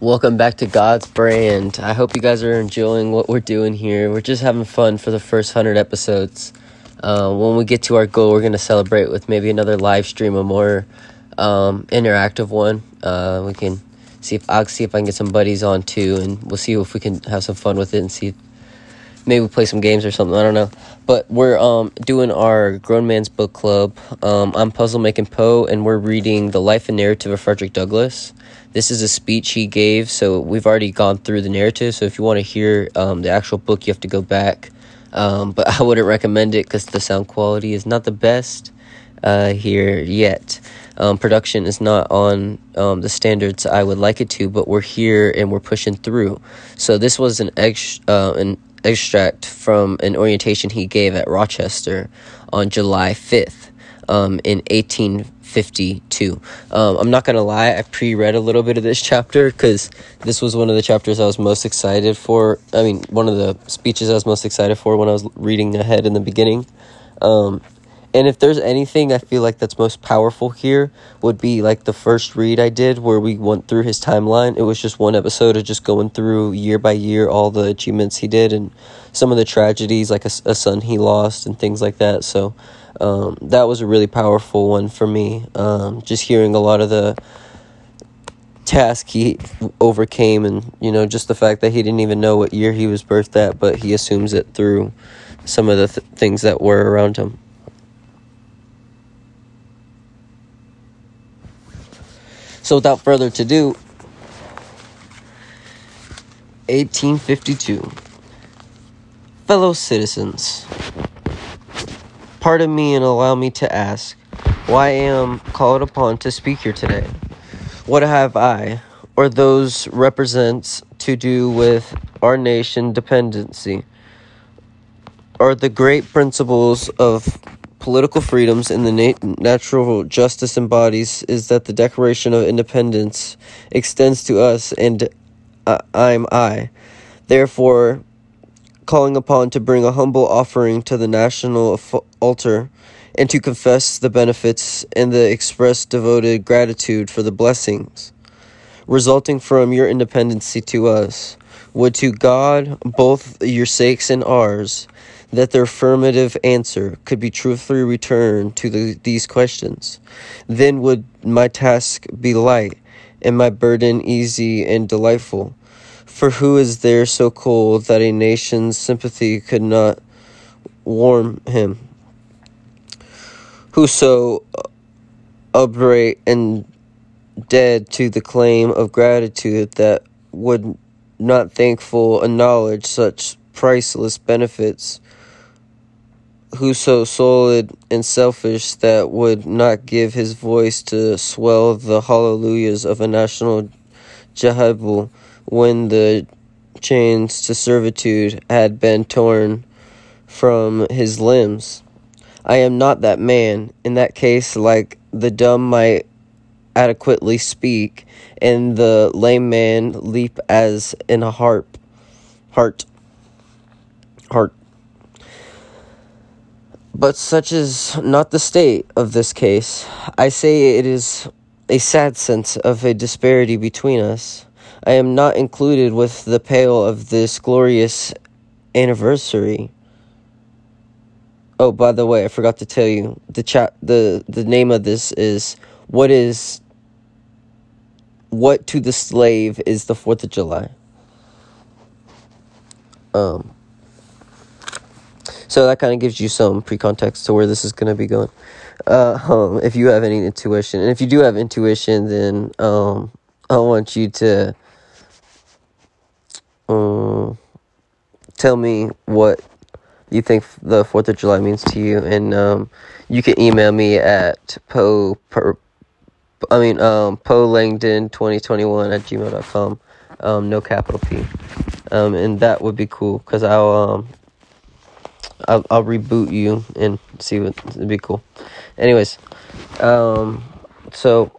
Welcome back to God's Brand. I hope you guys are enjoying what we're doing here. We're just having fun for the first 100 episodes. Uh, when we get to our goal, we're going to celebrate with maybe another live stream, a more um, interactive one. Uh, we can see if I'll see if I can get some buddies on too, and we'll see if we can have some fun with it and see maybe play some games or something. I don't know. But we're um, doing our Grown Man's Book Club. Um, I'm Puzzle Making Poe, and we're reading The Life and Narrative of Frederick Douglass. This is a speech he gave, so we've already gone through the narrative. So if you want to hear um, the actual book, you have to go back. Um, but I wouldn't recommend it because the sound quality is not the best uh, here yet. Um, production is not on um, the standards I would like it to, but we're here and we're pushing through. So this was an ex- uh, an extract from an orientation he gave at Rochester on July 5th um, in 1852. Um, I'm not going to lie, I pre read a little bit of this chapter because this was one of the chapters I was most excited for. I mean, one of the speeches I was most excited for when I was reading ahead in the beginning. Um, and if there's anything I feel like that's most powerful here would be like the first read I did where we went through his timeline. It was just one episode of just going through year by year all the achievements he did and some of the tragedies like a, a son he lost and things like that. So um, that was a really powerful one for me. Um, just hearing a lot of the task he overcame and you know just the fact that he didn't even know what year he was birthed at but he assumes it through some of the th- things that were around him So without further ado, 1852. Fellow citizens, pardon me and allow me to ask why I am called upon to speak here today. What have I, or those represents, to do with our nation dependency? Are the great principles of political freedoms and the nat- natural justice embodies is that the Declaration of Independence extends to us and uh, I'm I. Therefore, calling upon to bring a humble offering to the national altar and to confess the benefits and the express devoted gratitude for the blessings resulting from your independency to us would to God both your sakes and ours that their affirmative answer could be truthfully returned to the, these questions. Then would my task be light, and my burden easy and delightful. For who is there so cold that a nation's sympathy could not warm him? Who so upright and dead to the claim of gratitude that would not thankful acknowledge such priceless benefits who so solid and selfish that would not give his voice to swell the hallelujahs of a national jehebel when the chains to servitude had been torn from his limbs. I am not that man. In that case, like the dumb might adequately speak, and the lame man leap as in a harp. Heart. Heart. But such is not the state of this case. I say it is a sad sense of a disparity between us. I am not included with the pale of this glorious anniversary. Oh, by the way, I forgot to tell you the chat. the the name of this is what is what to the slave is the Fourth of July. Um. So that kind of gives you some pre-context to where this is going to be going. Uh, um, if you have any intuition, and if you do have intuition, then um, I want you to um, tell me what you think the Fourth of July means to you, and um, you can email me at po per, I mean um, po langdon twenty twenty one at gmail.com. Um, no capital P, um, and that would be cool because I'll um, I'll, I'll reboot you and see what it'd be cool. Anyways, um, so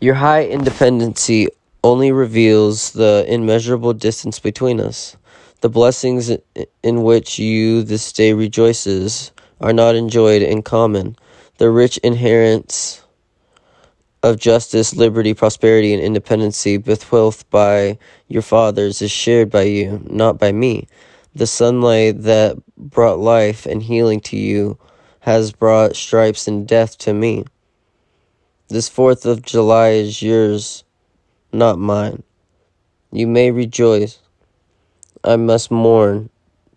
your high independency only reveals the immeasurable distance between us. The blessings in which you this day rejoices are not enjoyed in common. The rich inheritance of justice, liberty, prosperity, and independency bequeathed by your fathers is shared by you, not by me. The sunlight that brought life and healing to you has brought stripes and death to me. This 4th of July is yours, not mine. You may rejoice. I must mourn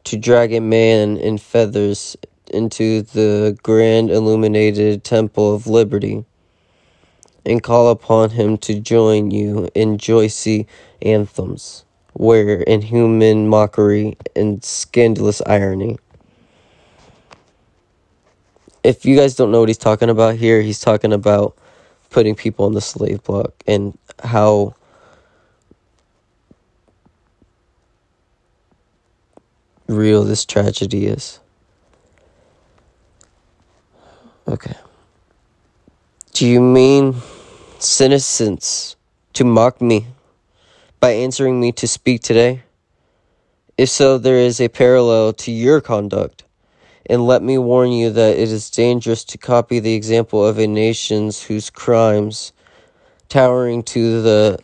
to drag a man in feathers into the grand illuminated temple of liberty and call upon him to join you in joyous anthems, where in human mockery and scandalous irony. If you guys don't know what he's talking about here, he's talking about putting people on the slave block and how real this tragedy is. Okay. Do you mean senescence to mock me by answering me to speak today? If so, there is a parallel to your conduct. And let me warn you that it is dangerous to copy the example of a nation whose crimes, towering to the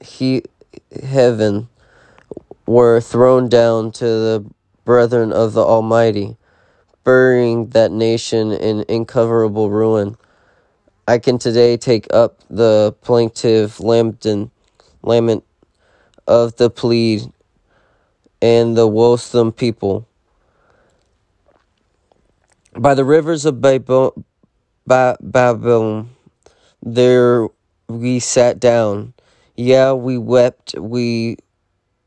he, heaven, were thrown down to the brethren of the Almighty burying that nation in incoverable ruin. I can today take up the plaintive lament, lament of the plead and the woesome people. By the rivers of Babylon, there we sat down. Yeah, we wept. We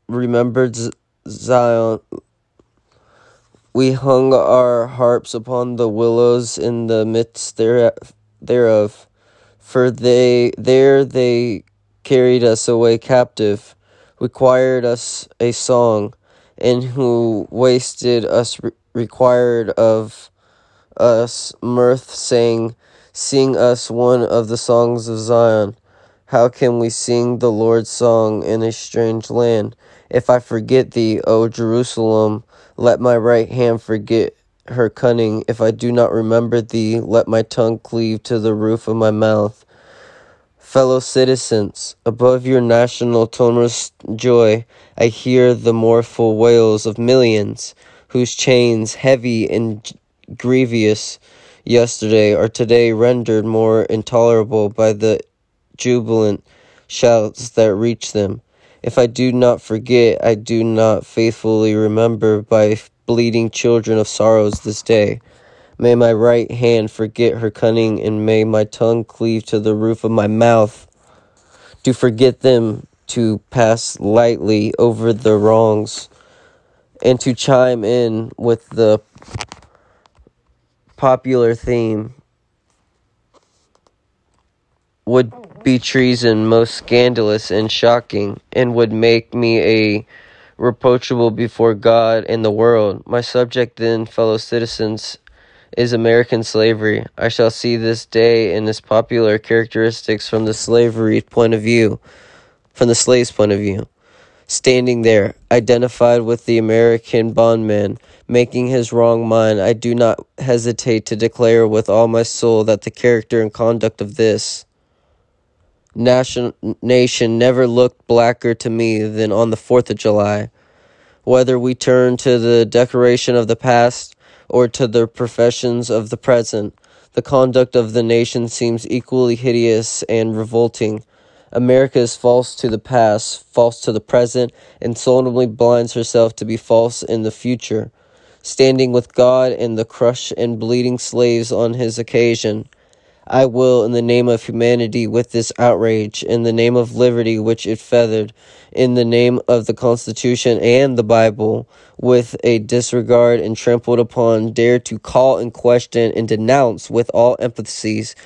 remembered Zion we hung our harps upon the willows in the midst thereof, for they there they carried us away captive, required us a song, and who wasted us re- required of us mirth, saying, Sing us one of the songs of Zion. How can we sing the Lord's song in a strange land? If I forget thee, O Jerusalem, let my right hand forget her cunning. If I do not remember thee, let my tongue cleave to the roof of my mouth. Fellow citizens, above your national toneless joy, I hear the mournful wails of millions, whose chains, heavy and grievous yesterday, are today rendered more intolerable by the jubilant shouts that reach them. If I do not forget, I do not faithfully remember by bleeding children of sorrows this day. May my right hand forget her cunning, and may my tongue cleave to the roof of my mouth. To forget them, to pass lightly over the wrongs, and to chime in with the popular theme would be treason most scandalous and shocking, and would make me a reproachable before God and the world. My subject then, fellow citizens, is American slavery. I shall see this day in its popular characteristics from the slavery point of view, from the slave's point of view. Standing there, identified with the American bondman, making his wrong mind, I do not hesitate to declare with all my soul that the character and conduct of this nation, nation never looked blacker to me than on the 4th of July. Whether we turn to the decoration of the past or to the professions of the present, the conduct of the nation seems equally hideous and revolting. America is false to the past, false to the present, and solemnly blinds herself to be false in the future, standing with God and the crushed and bleeding slaves on his occasion. I will, in the name of humanity, with this outrage, in the name of liberty which it feathered, in the name of the Constitution and the Bible, with a disregard and trampled upon, dare to call and question and denounce with all emphases,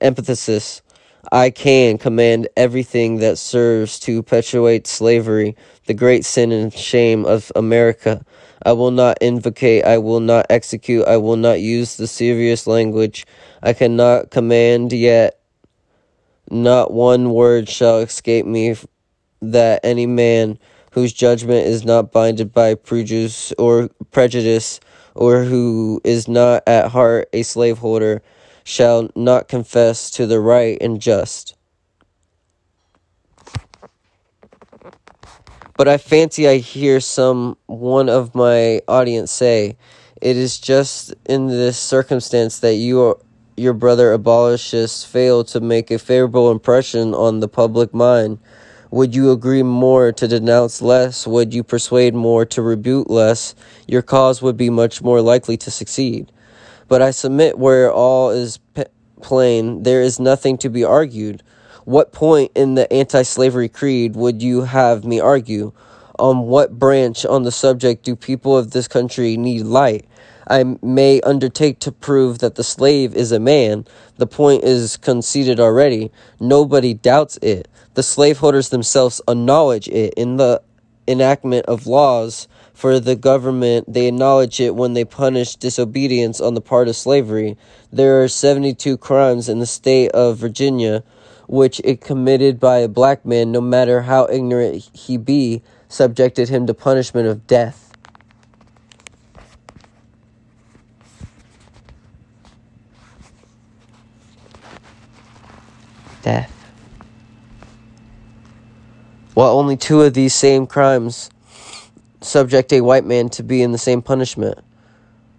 emphasis. I can command everything that serves to perpetuate slavery, the great sin and shame of America. I will not invocate, I will not execute, I will not use the serious language. I cannot command yet. Not one word shall escape me that any man whose judgment is not binded by prejudice or prejudice or who is not at heart a slaveholder shall not confess to the right and just. But I fancy I hear some one of my audience say, it is just in this circumstance that you are, your brother abolitionists fail to make a favorable impression on the public mind. Would you agree more to denounce less? Would you persuade more to rebuke less? Your cause would be much more likely to succeed. But I submit where all is plain, there is nothing to be argued. What point in the anti slavery creed would you have me argue? On what branch on the subject do people of this country need light? I may undertake to prove that the slave is a man. The point is conceded already. Nobody doubts it. The slaveholders themselves acknowledge it in the enactment of laws for the government. They acknowledge it when they punish disobedience on the part of slavery. There are 72 crimes in the state of Virginia which, it committed by a black man, no matter how ignorant he be, subjected him to punishment of death. Death. While only two of these same crimes subject a white man to be in the same punishment.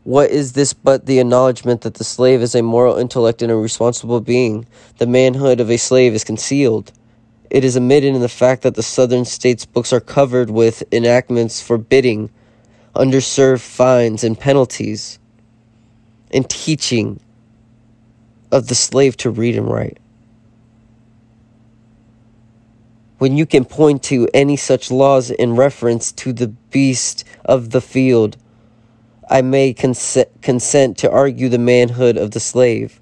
What is this but the acknowledgement that the slave is a moral intellect and a responsible being? The manhood of a slave is concealed. It is admitted in the fact that the Southern states' books are covered with enactments forbidding underserved fines and penalties and teaching of the slave to read and write. When you can point to any such laws in reference to the beast of the field, I may consent, consent to argue the manhood of the slave.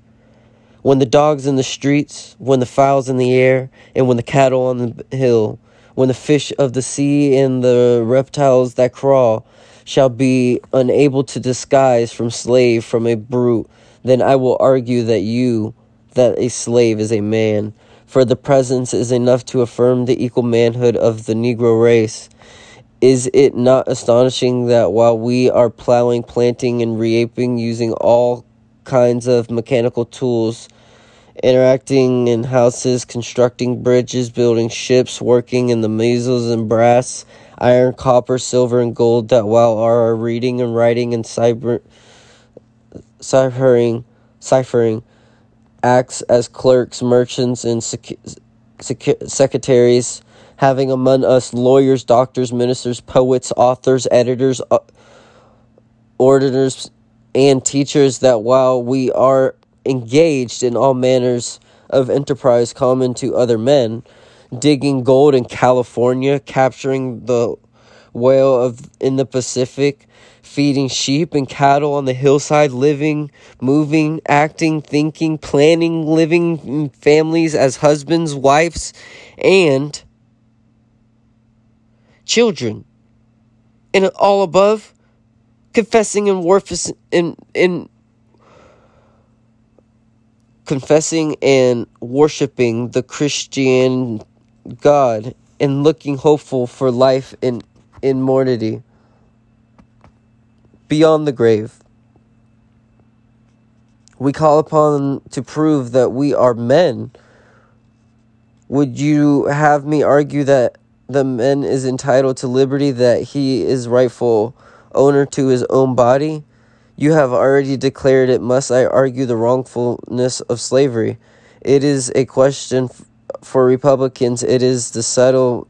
When the dogs in the streets, when the fowls in the air, and when the cattle on the hill, when the fish of the sea and the reptiles that crawl shall be unable to disguise from slave from a brute, then I will argue that you, that a slave is a man. For the presence is enough to affirm the equal manhood of the Negro race. Is it not astonishing that while we are plowing, planting, and reaping using all kinds of mechanical tools, interacting in houses, constructing bridges, building ships, working in the metals and brass, iron, copper, silver, and gold, that while our reading and writing and cyber, ciphering, ciphering acts as clerks, merchants, and sec- sec- secretaries, having among us lawyers, doctors, ministers, poets, authors, editors, uh, auditors, and teachers, that while we are engaged in all manners of enterprise common to other men, digging gold in California, capturing the whale of in the Pacific, feeding sheep and cattle on the hillside, living, moving, acting, thinking, planning, living families as husbands, wives, and children. And all above, confessing and worshiping in in confessing and worshiping the Christian God and looking hopeful for life in in mortality beyond the grave. We call upon to prove that we are men. Would you have me argue that the man is entitled to liberty, that he is rightful owner to his own body? You have already declared it. Must I argue the wrongfulness of slavery? It is a question for Republicans. It is the settled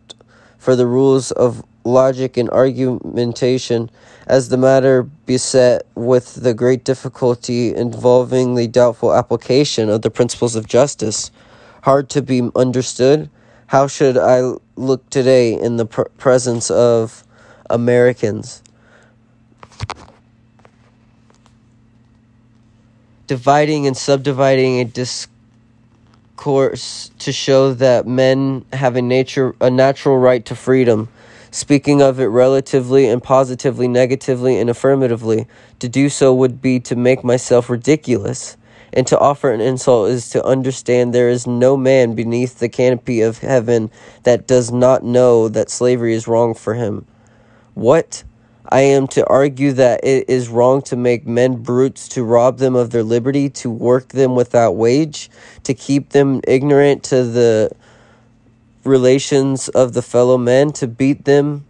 for the rules of logic and argumentation as the matter beset with the great difficulty involving the doubtful application of the principles of justice. Hard to be understood? How should I look today in the pr- presence of Americans? Dividing and subdividing a discourse to show that men have a nature a natural right to freedom speaking of it relatively and positively, negatively and affirmatively. To do so would be to make myself ridiculous. And to offer an insult is to understand there is no man beneath the canopy of heaven that does not know that slavery is wrong for him. What? I am to argue that it is wrong to make men brutes, to rob them of their liberty, to work them without wage, to keep them ignorant to the relations of the fellow men, to beat them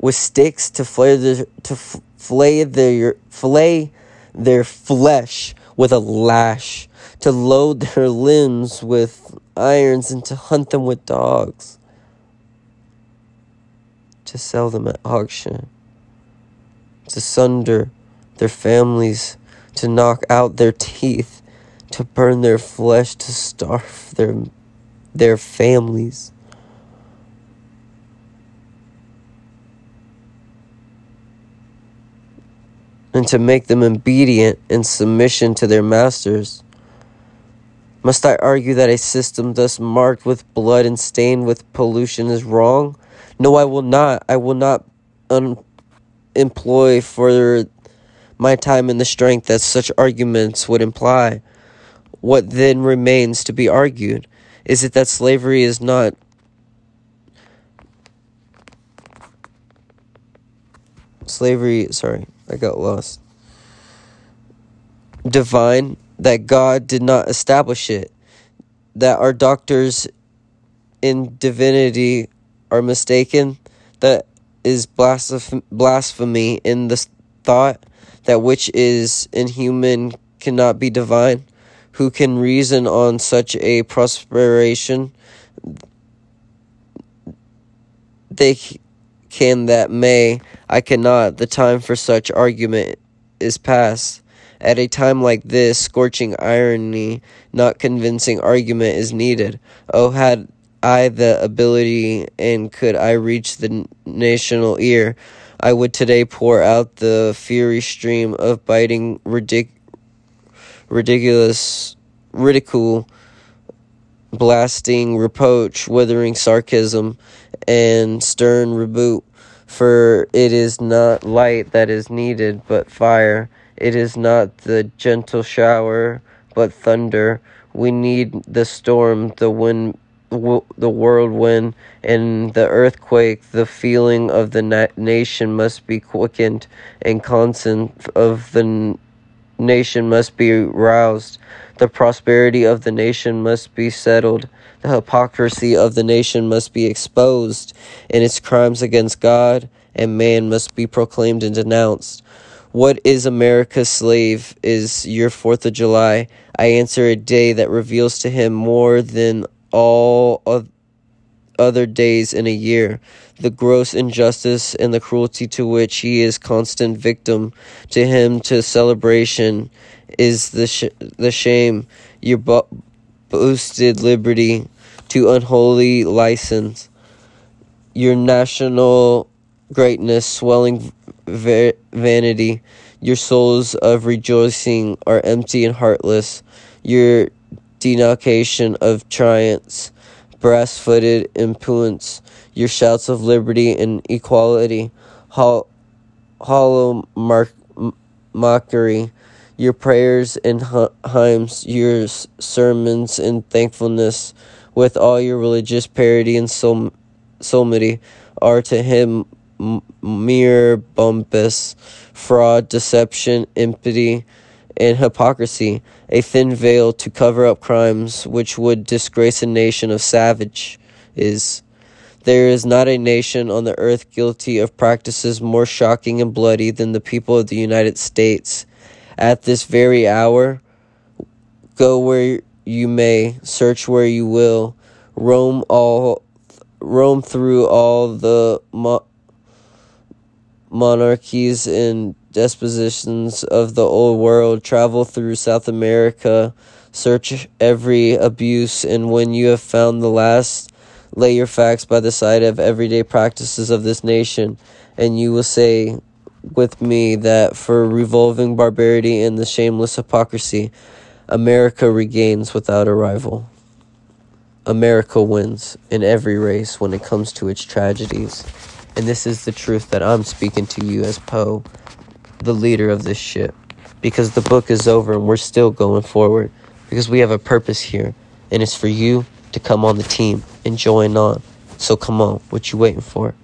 with sticks, to flay their, to flay their, flay their flesh with a lash, to load their limbs with irons, and to hunt them with dogs, to sell them at auction to sunder their families, to knock out their teeth, to burn their flesh, to starve their, their families. And to make them obedient in submission to their masters. Must I argue that a system thus marked with blood and stained with pollution is wrong? No, I will not. I will not un- employ for my time and the strength that such arguments would imply. What then remains to be argued? Is it that slavery is not slavery, sorry, I got lost. Divine, that God did not establish it, that our doctors in divinity are mistaken, that is blasphemy in the thought that which is inhuman cannot be divine. Who can reason on such a prosperation? They can that may, I cannot. The time for such argument is past. At a time like this, scorching irony, not convincing argument is needed. Oh, had I the ability and could I reach the national ear, I would today pour out the fiery stream of biting ridic- ridiculous ridicule, blasting reproach, withering sarcasm, and stern rebuke. For it is not light that is needed, but fire. It is not the gentle shower, but thunder. We need the storm, the wind the whirlwind and the earthquake, the feeling of the na- nation must be quickened, and consent of the nation must be roused. The prosperity of the nation must be settled. The hypocrisy of the nation must be exposed, and its crimes against God and man must be proclaimed and denounced. What is America's slave is your Fourth of July. I answer a day that reveals to him more than all other days in a year, the gross injustice and the cruelty to which he is constant victim. To him, to celebration is the sh- the shame, your bo- boosted liberty, to unholy license, your national greatness, swelling va- vanity, your souls of rejoicing are empty and heartless. Your denunciation of triumphs, brass footed impudence, your shouts of liberty and equality, hollow mark, mockery, your prayers and hymns, your sermons and thankfulness, with all your religious parody and sol- solemnity, are to him mere bumpus, fraud, deception, impiety, and hypocrisy, a thin veil to cover up crimes which would disgrace a nation of savage is. There is not a nation on the earth guilty of practices more shocking and bloody than the people of the United States. At this very hour, go where you may, search where you will, roam all, roam through all the mo- monarchies and dispositions of the old world, travel through South America, search every abuse, and when you have found the last, lay your facts by the side of everyday practices of this nation, and you will say with me that for revolving barbarity and the shameless hypocrisy, America regains without a rival. America wins in every race when it comes to its tragedies. And this is the truth that I'm speaking to you as Poe the leader of this ship because the book is over and we're still going forward because we have a purpose here and it's for you to come on the team and join on. So come on, what you waiting for?